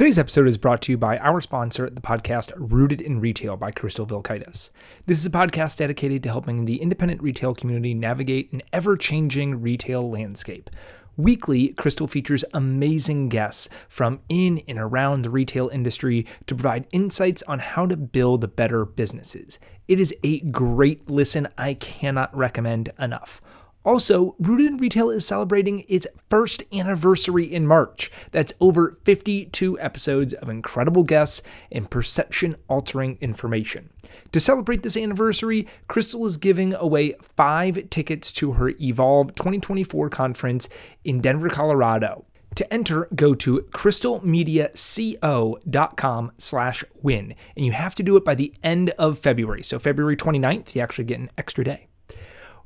Today's episode is brought to you by our sponsor, the podcast Rooted in Retail by Crystal Vilkaitis. This is a podcast dedicated to helping the independent retail community navigate an ever changing retail landscape. Weekly, Crystal features amazing guests from in and around the retail industry to provide insights on how to build better businesses. It is a great listen I cannot recommend enough. Also, Rooted in Retail is celebrating its first anniversary in March. That's over 52 episodes of incredible guests and perception altering information. To celebrate this anniversary, Crystal is giving away five tickets to her Evolve 2024 conference in Denver, Colorado. To enter, go to crystalmediaco.com slash win. And you have to do it by the end of February. So February 29th, you actually get an extra day.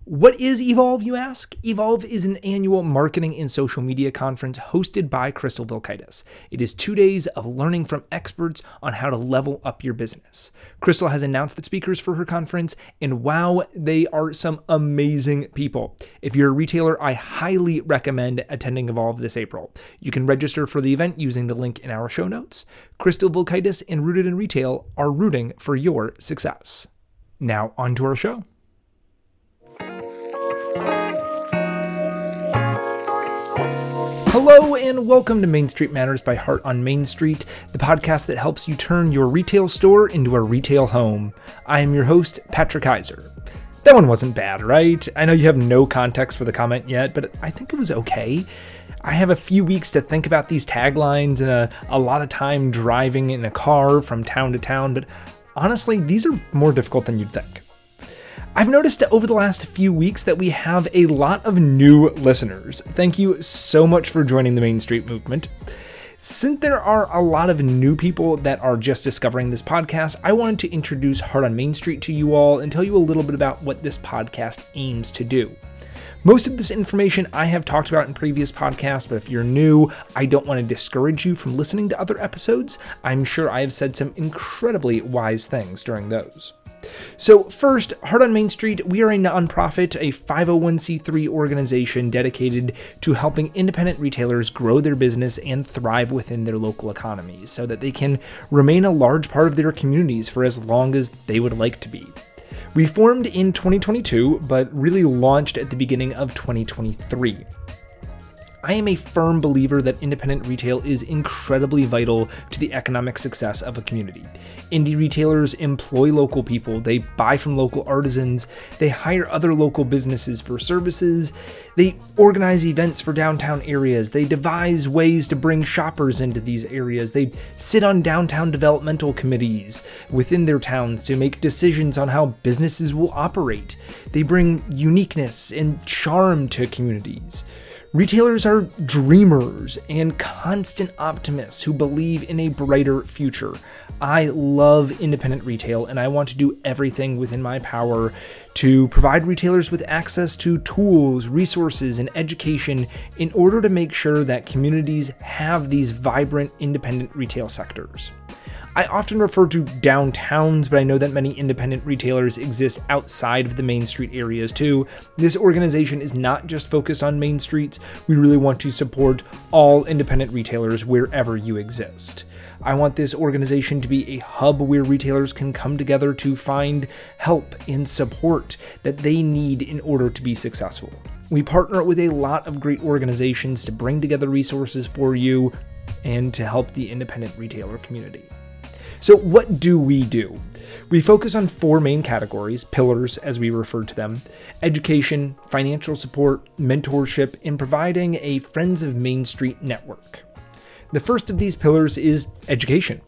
What is Evolve, you ask? Evolve is an annual marketing and social media conference hosted by Crystal Vilkaitis. It is two days of learning from experts on how to level up your business. Crystal has announced the speakers for her conference, and wow, they are some amazing people. If you're a retailer, I highly recommend attending Evolve this April. You can register for the event using the link in our show notes. Crystal Vilkaitis and Rooted in Retail are rooting for your success. Now, on to our show. Hello, and welcome to Main Street Matters by Heart on Main Street, the podcast that helps you turn your retail store into a retail home. I am your host, Patrick Kaiser. That one wasn't bad, right? I know you have no context for the comment yet, but I think it was okay. I have a few weeks to think about these taglines and a, a lot of time driving in a car from town to town, but honestly, these are more difficult than you'd think. I've noticed over the last few weeks that we have a lot of new listeners. Thank you so much for joining the Main Street movement. Since there are a lot of new people that are just discovering this podcast, I wanted to introduce Heart on Main Street to you all and tell you a little bit about what this podcast aims to do. Most of this information I have talked about in previous podcasts, but if you're new, I don't want to discourage you from listening to other episodes. I'm sure I have said some incredibly wise things during those. So, first, Heart on Main Street, we are a nonprofit, a 501c3 organization dedicated to helping independent retailers grow their business and thrive within their local economies so that they can remain a large part of their communities for as long as they would like to be. We formed in 2022, but really launched at the beginning of 2023. I am a firm believer that independent retail is incredibly vital to the economic success of a community. Indie retailers employ local people, they buy from local artisans, they hire other local businesses for services, they organize events for downtown areas, they devise ways to bring shoppers into these areas, they sit on downtown developmental committees within their towns to make decisions on how businesses will operate. They bring uniqueness and charm to communities. Retailers are dreamers and constant optimists who believe in a brighter future. I love independent retail and I want to do everything within my power to provide retailers with access to tools, resources, and education in order to make sure that communities have these vibrant independent retail sectors. I often refer to downtowns, but I know that many independent retailers exist outside of the Main Street areas too. This organization is not just focused on Main Streets, we really want to support all independent retailers wherever you exist. I want this organization to be a hub where retailers can come together to find help and support that they need in order to be successful. We partner with a lot of great organizations to bring together resources for you and to help the independent retailer community. So, what do we do? We focus on four main categories, pillars as we refer to them education, financial support, mentorship, and providing a Friends of Main Street network. The first of these pillars is education.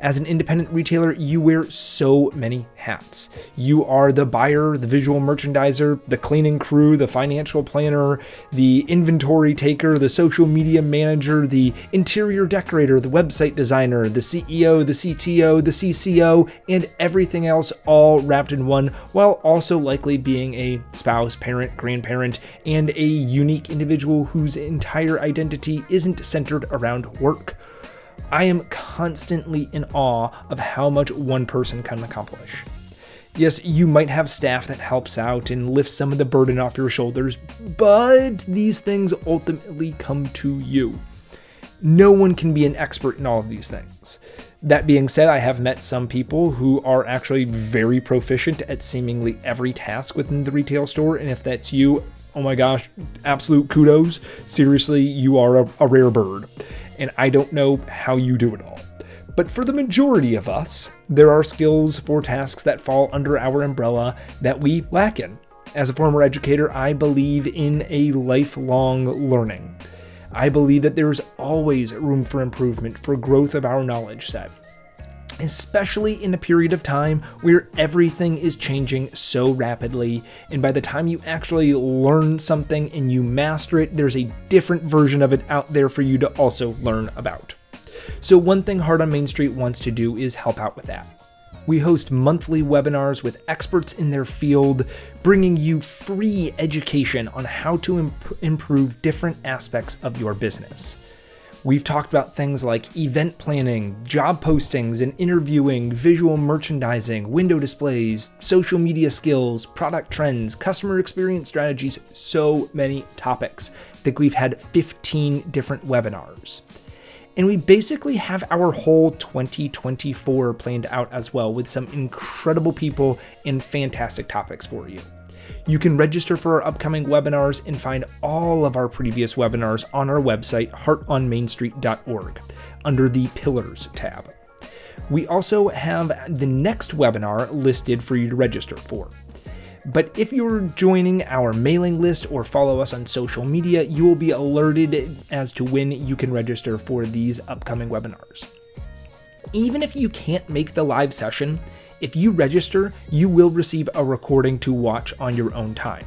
As an independent retailer, you wear so many hats. You are the buyer, the visual merchandiser, the cleaning crew, the financial planner, the inventory taker, the social media manager, the interior decorator, the website designer, the CEO, the CTO, the CCO, and everything else all wrapped in one, while also likely being a spouse, parent, grandparent, and a unique individual whose entire identity isn't centered around work. I am constantly in awe of how much one person can accomplish. Yes, you might have staff that helps out and lifts some of the burden off your shoulders, but these things ultimately come to you. No one can be an expert in all of these things. That being said, I have met some people who are actually very proficient at seemingly every task within the retail store, and if that's you, oh my gosh, absolute kudos. Seriously, you are a, a rare bird, and I don't know how you do it all. But for the majority of us, there are skills for tasks that fall under our umbrella that we lack in. As a former educator, I believe in a lifelong learning. I believe that there is always room for improvement, for growth of our knowledge set. Especially in a period of time where everything is changing so rapidly, and by the time you actually learn something and you master it, there's a different version of it out there for you to also learn about. So, one thing Heart on Main Street wants to do is help out with that. We host monthly webinars with experts in their field, bringing you free education on how to imp- improve different aspects of your business. We've talked about things like event planning, job postings and interviewing, visual merchandising, window displays, social media skills, product trends, customer experience strategies, so many topics. I think we've had 15 different webinars. And we basically have our whole 2024 planned out as well with some incredible people and fantastic topics for you. You can register for our upcoming webinars and find all of our previous webinars on our website, heartonmainstreet.org, under the Pillars tab. We also have the next webinar listed for you to register for. But if you're joining our mailing list or follow us on social media, you will be alerted as to when you can register for these upcoming webinars. Even if you can't make the live session, if you register, you will receive a recording to watch on your own time.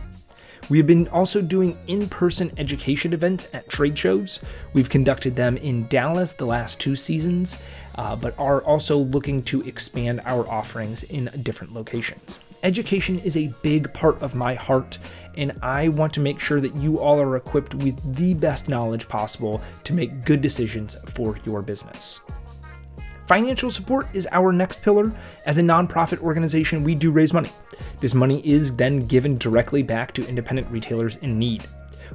We have been also doing in person education events at trade shows. We've conducted them in Dallas the last two seasons, uh, but are also looking to expand our offerings in different locations. Education is a big part of my heart, and I want to make sure that you all are equipped with the best knowledge possible to make good decisions for your business. Financial support is our next pillar. As a nonprofit organization, we do raise money. This money is then given directly back to independent retailers in need.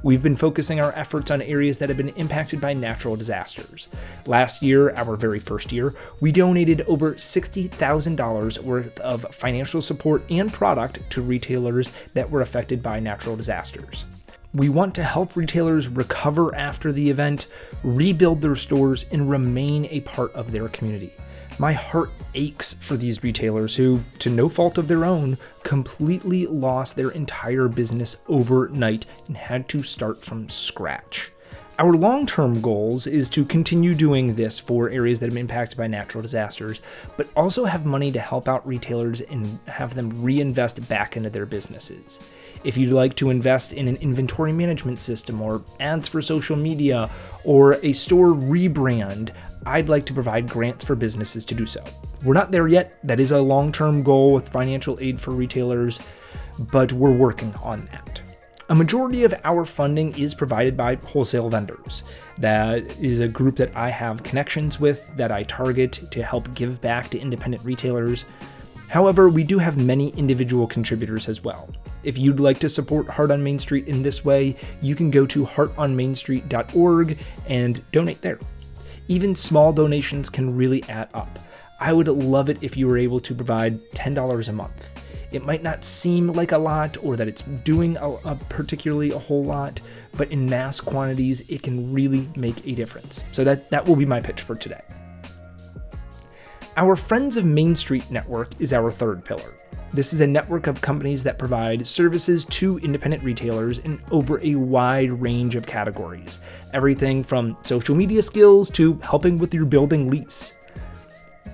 We've been focusing our efforts on areas that have been impacted by natural disasters. Last year, our very first year, we donated over $60,000 worth of financial support and product to retailers that were affected by natural disasters. We want to help retailers recover after the event, rebuild their stores, and remain a part of their community. My heart aches for these retailers who, to no fault of their own, completely lost their entire business overnight and had to start from scratch. Our long term goals is to continue doing this for areas that have been impacted by natural disasters, but also have money to help out retailers and have them reinvest back into their businesses. If you'd like to invest in an inventory management system or ads for social media or a store rebrand, I'd like to provide grants for businesses to do so. We're not there yet. That is a long term goal with financial aid for retailers, but we're working on that. A majority of our funding is provided by wholesale vendors. That is a group that I have connections with that I target to help give back to independent retailers. However, we do have many individual contributors as well. If you'd like to support Heart on Main Street in this way, you can go to heartonmainstreet.org and donate there. Even small donations can really add up. I would love it if you were able to provide $10 a month. It might not seem like a lot or that it's doing a, a particularly a whole lot, but in mass quantities, it can really make a difference. So that, that will be my pitch for today. Our Friends of Main Street network is our third pillar. This is a network of companies that provide services to independent retailers in over a wide range of categories. Everything from social media skills to helping with your building lease.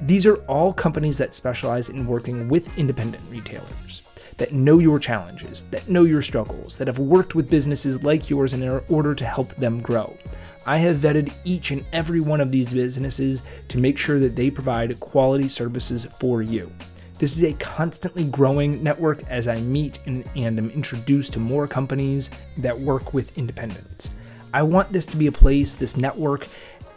These are all companies that specialize in working with independent retailers, that know your challenges, that know your struggles, that have worked with businesses like yours in order to help them grow. I have vetted each and every one of these businesses to make sure that they provide quality services for you. This is a constantly growing network as I meet and, and am introduced to more companies that work with independents. I want this to be a place, this network,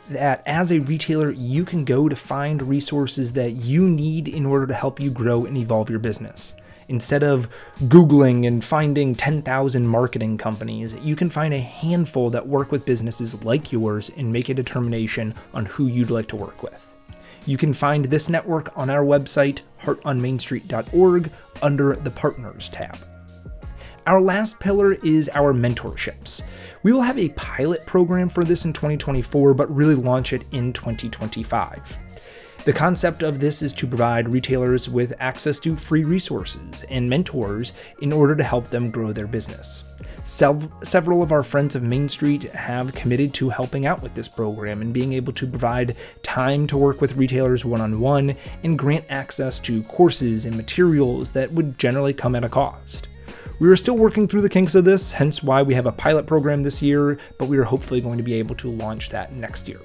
that as a retailer, you can go to find resources that you need in order to help you grow and evolve your business. Instead of Googling and finding 10,000 marketing companies, you can find a handful that work with businesses like yours and make a determination on who you'd like to work with. You can find this network on our website, heartonmainstreet.org, under the Partners tab. Our last pillar is our mentorships. We will have a pilot program for this in 2024, but really launch it in 2025. The concept of this is to provide retailers with access to free resources and mentors in order to help them grow their business. Several of our friends of Main Street have committed to helping out with this program and being able to provide time to work with retailers one on one and grant access to courses and materials that would generally come at a cost. We are still working through the kinks of this, hence why we have a pilot program this year, but we are hopefully going to be able to launch that next year.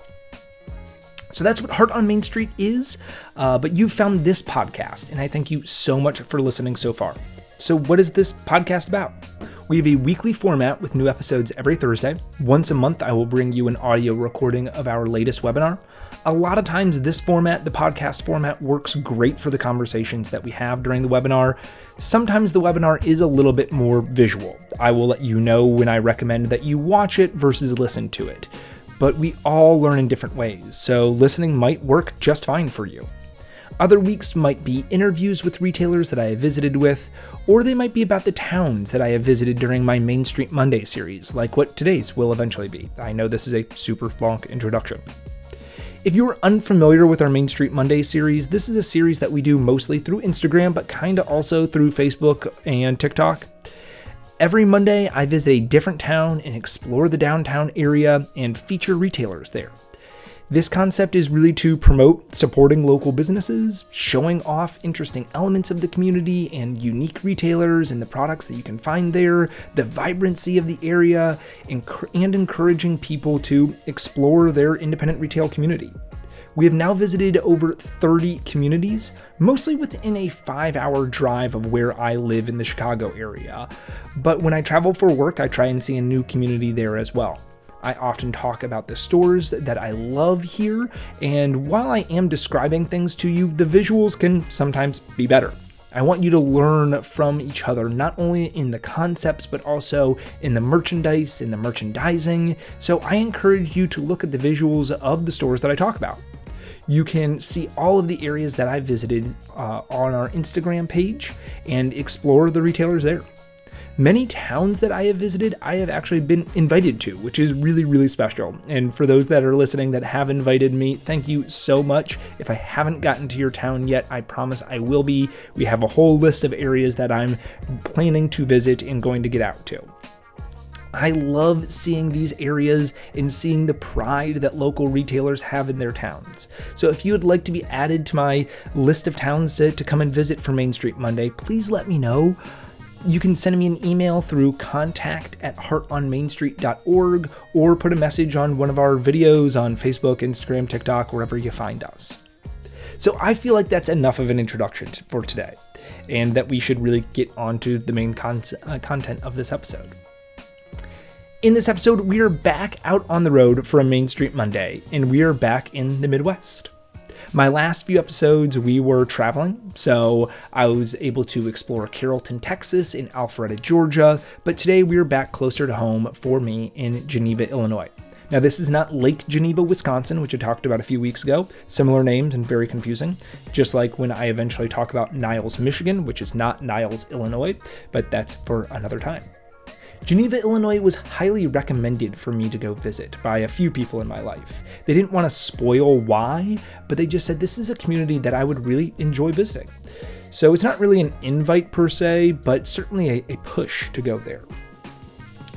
So that's what Heart on Main Street is. Uh, but you've found this podcast, and I thank you so much for listening so far. So, what is this podcast about? We have a weekly format with new episodes every Thursday. Once a month, I will bring you an audio recording of our latest webinar. A lot of times, this format, the podcast format, works great for the conversations that we have during the webinar. Sometimes the webinar is a little bit more visual. I will let you know when I recommend that you watch it versus listen to it but we all learn in different ways, so listening might work just fine for you. Other weeks might be interviews with retailers that I have visited with, or they might be about the towns that I have visited during my Main Street Monday series, like what today's will eventually be. I know this is a super long introduction. If you are unfamiliar with our Main Street Monday series, this is a series that we do mostly through Instagram, but kinda also through Facebook and TikTok. Every Monday, I visit a different town and explore the downtown area and feature retailers there. This concept is really to promote supporting local businesses, showing off interesting elements of the community and unique retailers and the products that you can find there, the vibrancy of the area, and, encouraging people to explore their independent retail community. We have now visited over 30 communities, mostly within a five hour drive of where I live in the Chicago area. But when I travel for work, I try and see a new community there as well. I often talk about the stores that I love here, and while I am describing things to you, the visuals can sometimes be better. I want you to learn from each other, not only in the concepts, but also in the merchandise, in the merchandising. So I encourage you to look at the visuals of the stores that I talk about. You can see all of the areas that I visited uh, on our Instagram page and explore the retailers there. Many towns that I have visited, I have actually been invited to, which is really, really special. And for those that are listening that have invited me, thank you so much. If I haven't gotten to your town yet, I promise I will be. We have a whole list of areas that I'm planning to visit and going to get out to. I love seeing these areas and seeing the pride that local retailers have in their towns. So if you would like to be added to my list of towns to, to come and visit for Main Street Monday, please let me know. You can send me an email through contact at heartonmainstreet.org or put a message on one of our videos on Facebook, Instagram, TikTok, wherever you find us. So I feel like that's enough of an introduction for today, and that we should really get on to the main con- uh, content of this episode. In this episode, we are back out on the road for a Main Street Monday, and we are back in the Midwest. My last few episodes, we were traveling, so I was able to explore Carrollton, Texas, and Alpharetta, Georgia, but today we are back closer to home for me in Geneva, Illinois. Now, this is not Lake Geneva, Wisconsin, which I talked about a few weeks ago. Similar names and very confusing. Just like when I eventually talk about Niles, Michigan, which is not Niles, Illinois, but that's for another time. Geneva, Illinois was highly recommended for me to go visit by a few people in my life. They didn't want to spoil why, but they just said this is a community that I would really enjoy visiting. So it's not really an invite per se, but certainly a, a push to go there.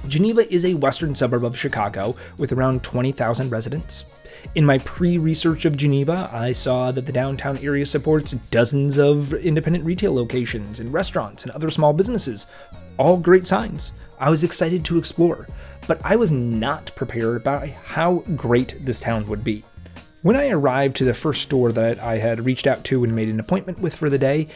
Geneva is a western suburb of Chicago with around 20,000 residents. In my pre research of Geneva, I saw that the downtown area supports dozens of independent retail locations and restaurants and other small businesses. All great signs. I was excited to explore, but I was not prepared by how great this town would be. When I arrived to the first store that I had reached out to and made an appointment with for the day,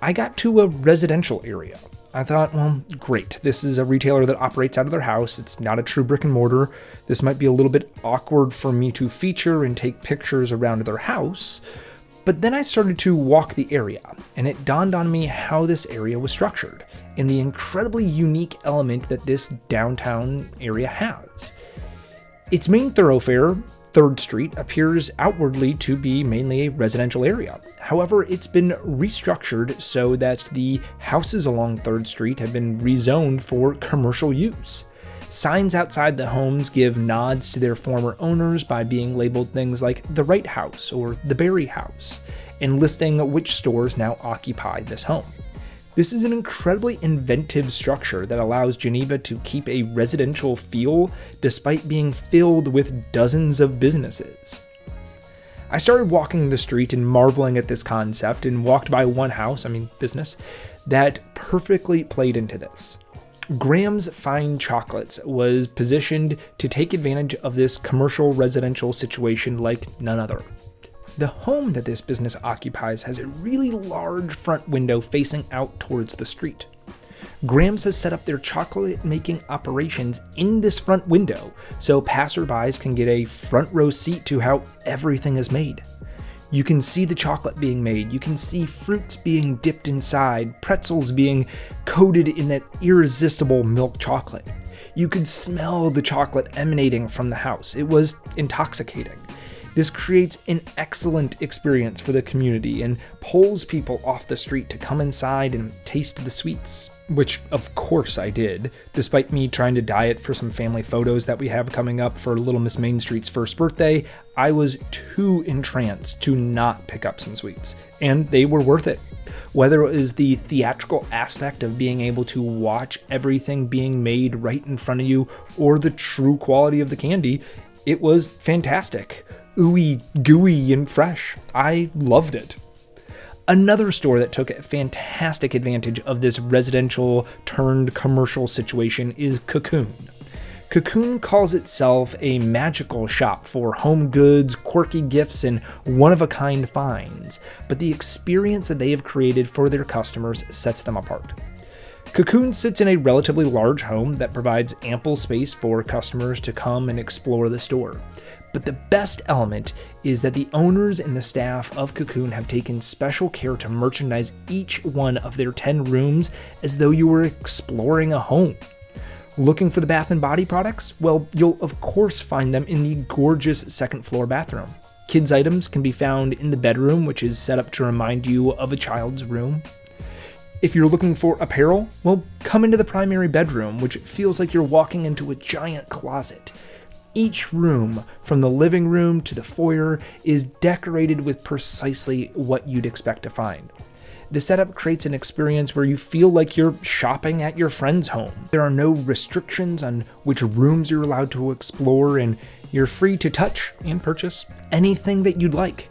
I got to a residential area. I thought, well, great. This is a retailer that operates out of their house. It's not a true brick and mortar. This might be a little bit awkward for me to feature and take pictures around their house, But then I started to walk the area, and it dawned on me how this area was structured and the incredibly unique element that this downtown area has. Its main thoroughfare, 3rd Street, appears outwardly to be mainly a residential area. However, it's been restructured so that the houses along 3rd Street have been rezoned for commercial use. Signs outside the homes give nods to their former owners by being labeled things like the Wright House or the Berry House, and listing which stores now occupy this home. This is an incredibly inventive structure that allows Geneva to keep a residential feel despite being filled with dozens of businesses. I started walking the street and marveling at this concept and walked by one house, I mean, business, that perfectly played into this. Graham's Fine Chocolates was positioned to take advantage of this commercial residential situation like none other. The home that this business occupies has a really large front window facing out towards the street. Graham's has set up their chocolate making operations in this front window so passerbys can get a front row seat to how everything is made. You can see the chocolate being made. You can see fruits being dipped inside, pretzels being coated in that irresistible milk chocolate. You could smell the chocolate emanating from the house. It was intoxicating. This creates an excellent experience for the community and pulls people off the street to come inside and taste the sweets which of course I did, despite me trying to diet for some family photos that we have coming up for Little Miss Main Street's first birthday, I was too entranced to not pick up some sweets, and they were worth it. Whether it was the theatrical aspect of being able to watch everything being made right in front of you, or the true quality of the candy, it was fantastic. Ooey, gooey, and fresh. I loved it. Another store that took fantastic advantage of this residential turned commercial situation is Cocoon. Cocoon calls itself a magical shop for home goods, quirky gifts, and one of a kind finds, but the experience that they have created for their customers sets them apart. Cocoon sits in a relatively large home that provides ample space for customers to come and explore the store. But the best element is that the owners and the staff of Cocoon have taken special care to merchandise each one of their 10 rooms as though you were exploring a home. Looking for the bath and body products? Well, you'll of course find them in the gorgeous second floor bathroom. Kids' items can be found in the bedroom, which is set up to remind you of a child's room. If you're looking for apparel, well, come into the primary bedroom, which feels like you're walking into a giant closet. Each room, from the living room to the foyer, is decorated with precisely what you'd expect to find. The setup creates an experience where you feel like you're shopping at your friend's home. There are no restrictions on which rooms you're allowed to explore, and you're free to touch and purchase anything that you'd like.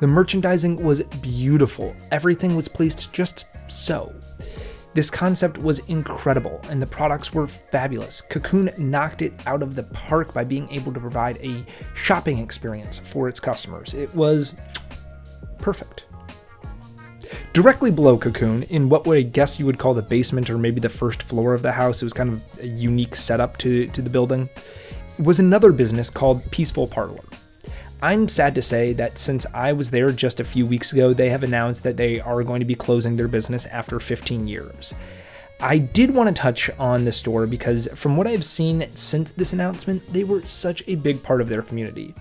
The merchandising was beautiful, everything was placed just so. This concept was incredible and the products were fabulous. Cocoon knocked it out of the park by being able to provide a shopping experience for its customers. It was perfect. Directly below Cocoon, in what would I guess you would call the basement or maybe the first floor of the house, it was kind of a unique setup to, to the building, was another business called Peaceful Parlor. I'm sad to say that since I was there just a few weeks ago, they have announced that they are going to be closing their business after 15 years. I did want to touch on the store because, from what I've seen since this announcement, they were such a big part of their community.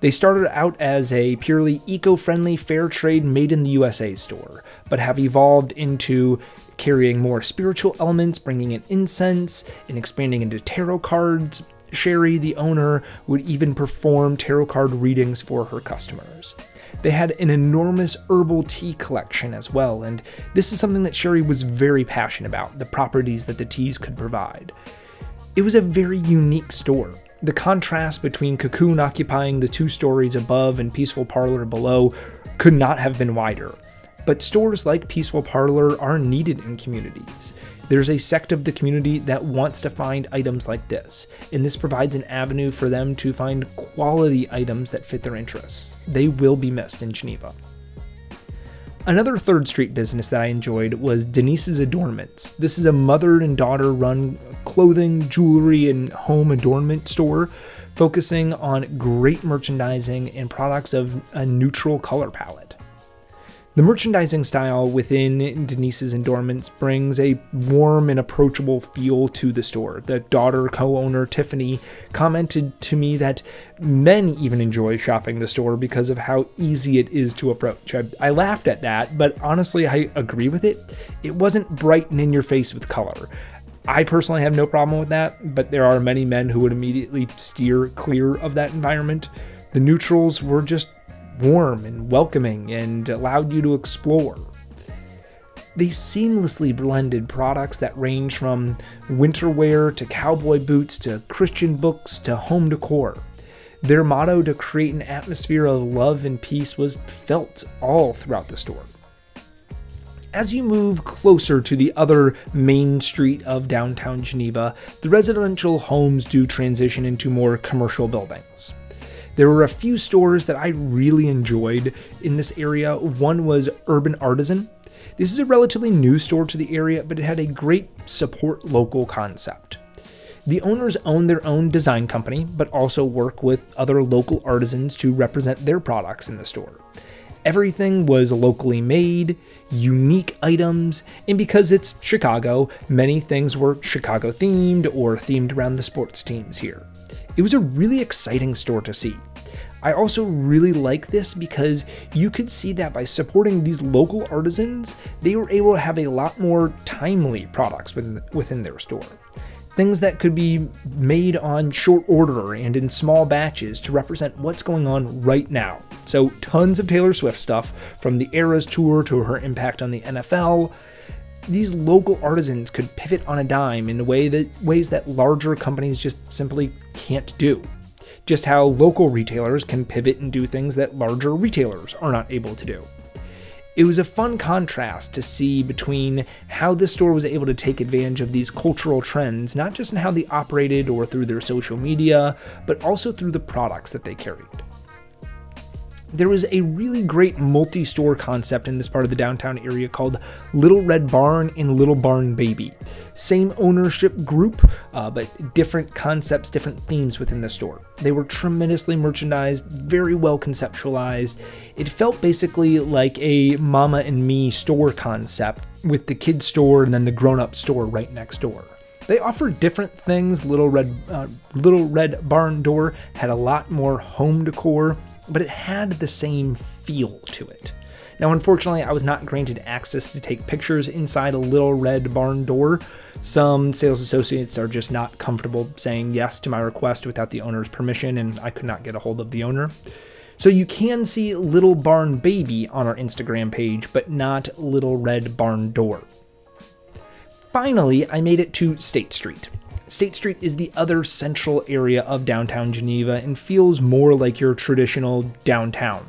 They started out as a purely eco friendly, fair trade, made in the USA store, but have evolved into carrying more spiritual elements, bringing in incense, and expanding into tarot cards, Sherry, the owner, would even perform tarot card readings for her customers. They had an enormous herbal tea collection as well, and this is something that Sherry was very passionate about the properties that the teas could provide. It was a very unique store. The contrast between Cocoon occupying the two stories above and Peaceful Parlor below could not have been wider. But stores like Peaceful Parlor are needed in communities. There's a sect of the community that wants to find items like this, and this provides an avenue for them to find quality items that fit their interests. They will be missed in Geneva. Another 3rd Street business that I enjoyed was Denise's Adornments. This is a mother and daughter run clothing, jewelry, and home adornment store focusing on great merchandising and products of a neutral color palette. The merchandising style within Denise's Adornments brings a warm and approachable feel to the store. The daughter co owner, Tiffany, commented to me that men even enjoy shopping the store because of how easy it is to approach. I, I laughed at that, but honestly, I agree with it. It wasn't bright and in your face with color. I personally have no problem with that, but there are many men who would immediately steer clear of that environment. The neutrals were just warm and welcoming and allowed you to explore. They seamlessly blended products that range from winter wear to cowboy boots to Christian books to home decor. Their motto to create an atmosphere of love and peace was felt all throughout the store. As you move closer to the other main street of downtown Geneva, the residential homes do transition into more commercial buildings. There were a few stores that I really enjoyed in this area. One was Urban Artisan. This is a relatively new store to the area, but it had a great support local concept. The owners own their own design company, but also work with other local artisans to represent their products in the store. Everything was locally made, unique items, and because it's Chicago, many things were Chicago themed or themed around the sports teams here. It was a really exciting store to see. I also really like this because you could see that by supporting these local artisans, they were able to have a lot more timely products within, within their store. Things that could be made on short order and in small batches to represent what's going on right now. So, tons of Taylor Swift stuff, from the Eras tour to her impact on the NFL, these local artisans could pivot on a dime in way that ways that larger companies just simply can't do. Just how local retailers can pivot and do things that larger retailers are not able to do. It was a fun contrast to see between how this store was able to take advantage of these cultural trends, not just in how they operated or through their social media, but also through the products that they carried there was a really great multi store concept in this part of the downtown area called Little Red Barn and Little Barn Baby. Same ownership group, uh, but different concepts, different themes within the store. They were tremendously merchandised, very well conceptualized. It felt basically like a Mama and Me store concept with the kid store and then the grown up store right next door. They offered different things. Little Red, uh, Little Red Barn Door had a lot more home decor but it had the same feel to it. Now, unfortunately, I was not granted access to take pictures inside a little red barn door. Some sales associates are just not comfortable saying yes to my request without the owner's permission, and I could not get a hold of the owner. So you can see Little Barn Baby on our Instagram page, but not Little Red Barn Door. Finally, I made it to State Street. State Street is the other central area of downtown Geneva and feels more like your traditional downtown.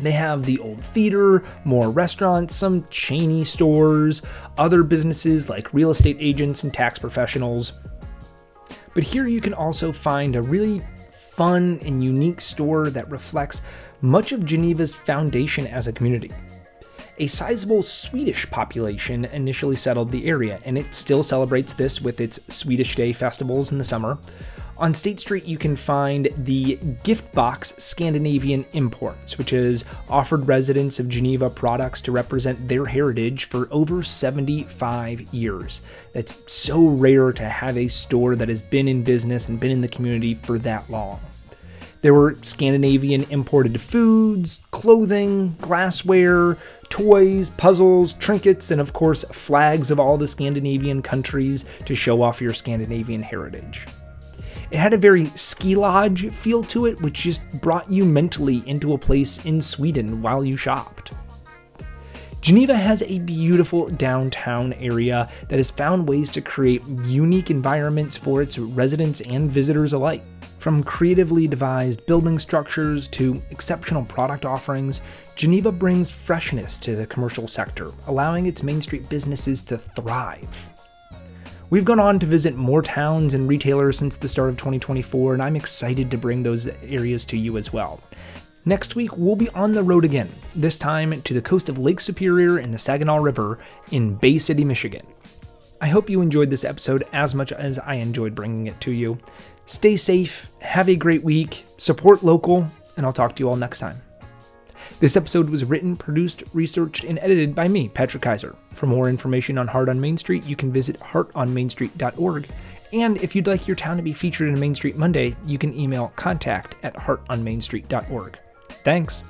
They have the old theater, more restaurants, some chainy stores, other businesses like real estate agents and tax professionals. But here you can also find a really fun and unique store that reflects much of Geneva's foundation as a community a sizable Swedish population initially settled the area, and it still celebrates this with its Swedish Day festivals in the summer. On State Street, you can find the Gift Box Scandinavian Imports, which has offered residents of Geneva products to represent their heritage for over 75 years. That's so rare to have a store that has been in business and been in the community for that long. There were Scandinavian imported foods, clothing, glassware, toys, puzzles, trinkets, and of course, flags of all the Scandinavian countries to show off your Scandinavian heritage. It had a very ski lodge feel to it, which just brought you mentally into a place in Sweden while you shopped. Geneva has a beautiful downtown area that has found ways to create unique environments for its residents and visitors alike. From creatively devised building structures to exceptional product offerings, Geneva brings freshness to the commercial sector, allowing its Main Street businesses to thrive. We've gone on to visit more towns and retailers since the start of 2024, and I'm excited to bring those areas to you as well. Next week, we'll be on the road again, this time to the coast of Lake Superior and the Saginaw River in Bay City, Michigan. I hope you enjoyed this episode as much as I enjoyed bringing it to you. Stay safe, have a great week, support local, and I'll talk to you all next time. This episode was written, produced, researched, and edited by me, Patrick Kaiser. For more information on Heart on Main Street, you can visit heartonmainstreet.org. And if you'd like your town to be featured in Main Street Monday, you can email contact at heartonmainstreet.org. Thanks.